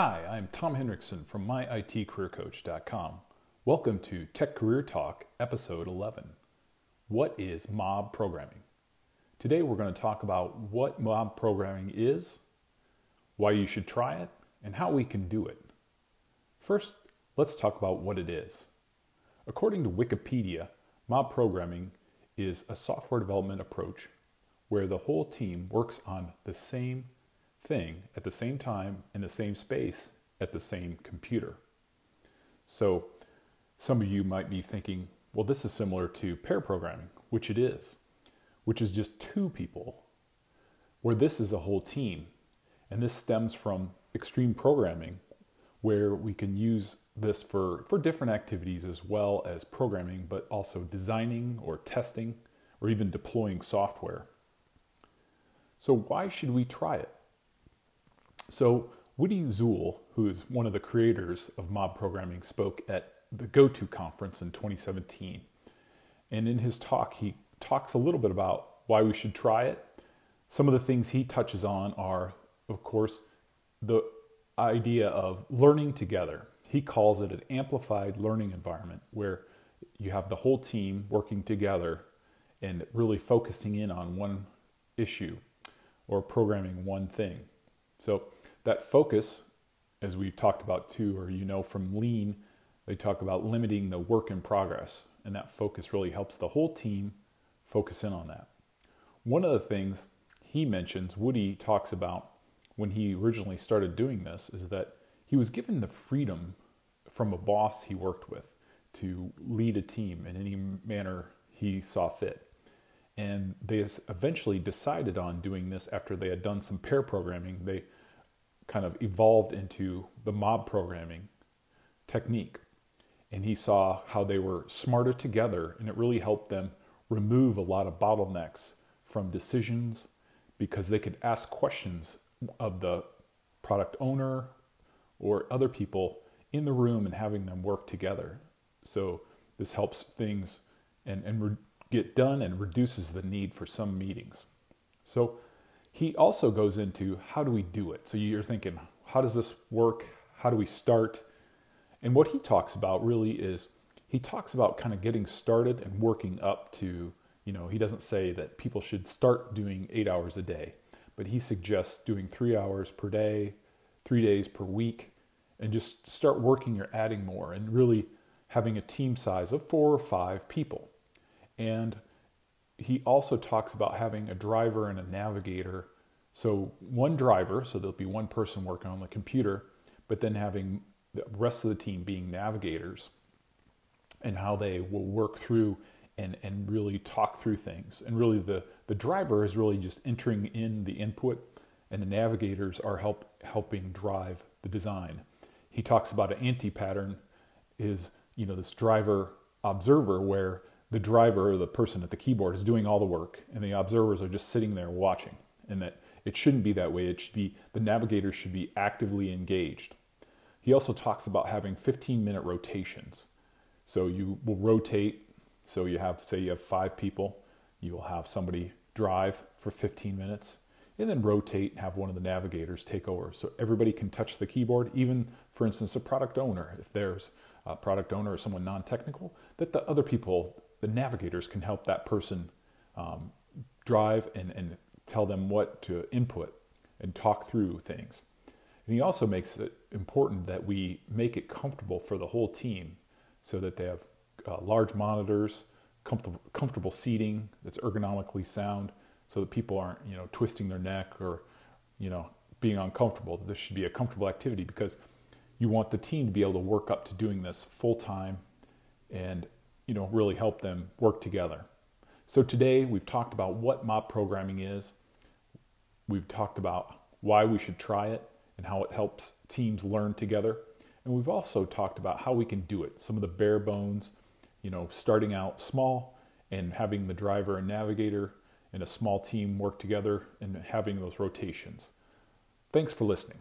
Hi, I'm Tom Hendrickson from myitcareercoach.com. Welcome to Tech Career Talk, episode 11. What is mob programming? Today we're going to talk about what mob programming is, why you should try it, and how we can do it. First, let's talk about what it is. According to Wikipedia, mob programming is a software development approach where the whole team works on the same thing at the same time in the same space at the same computer. So, some of you might be thinking, well, this is similar to pair programming, which it is, which is just two people, where this is a whole team. And this stems from extreme programming, where we can use this for, for different activities as well as programming, but also designing or testing or even deploying software. So, why should we try it? So, Woody Zuill, who is one of the creators of mob programming, spoke at the GoTo conference in 2017. And in his talk, he talks a little bit about why we should try it. Some of the things he touches on are, of course, the idea of learning together. He calls it an amplified learning environment where you have the whole team working together and really focusing in on one issue or programming one thing. So that focus, as we've talked about too, or you know from Lean, they talk about limiting the work in progress. And that focus really helps the whole team focus in on that. One of the things he mentions, Woody talks about when he originally started doing this, is that he was given the freedom from a boss he worked with to lead a team in any manner he saw fit. And they eventually decided on doing this after they had done some pair programming. They kind of evolved into the mob programming technique. And he saw how they were smarter together, and it really helped them remove a lot of bottlenecks from decisions because they could ask questions of the product owner or other people in the room and having them work together. So this helps things and, and re- get done and reduces the need for some meetings. So he also goes into how do we do it? So you're thinking, how does this work? How do we start? And what he talks about really is he talks about kind of getting started and working up to, you know, he doesn't say that people should start doing eight hours a day, but he suggests doing three hours per day, three days per week, and just start working or adding more and really having a team size of four or five people. And he also talks about having a driver and a navigator. So, one driver, so there'll be one person working on the computer, but then having the rest of the team being navigators and how they will work through and, and really talk through things. And really, the, the driver is really just entering in the input, and the navigators are help, helping drive the design. He talks about an anti pattern is you know this driver observer where the driver or the person at the keyboard is doing all the work and the observers are just sitting there watching and that it shouldn't be that way. It should be the navigator should be actively engaged. He also talks about having 15 minute rotations. So you will rotate. So you have say you have five people you will have somebody drive for 15 minutes and then rotate and have one of the navigators take over. So everybody can touch the keyboard. Even for instance a product owner if there's a product owner or someone non-technical that the other people the navigators can help that person um, drive and, and tell them what to input and talk through things. And he also makes it important that we make it comfortable for the whole team so that they have uh, large monitors, comfortable, comfortable seating that's ergonomically sound so that people aren't, you know, twisting their neck or, you know, being uncomfortable. This should be a comfortable activity because you want the team to be able to work up to doing this full time and you know, really help them work together. So today we've talked about what mob programming is. We've talked about why we should try it and how it helps teams learn together. And we've also talked about how we can do it. Some of the bare bones, you know, starting out small and having the driver and navigator and a small team work together and having those rotations. Thanks for listening.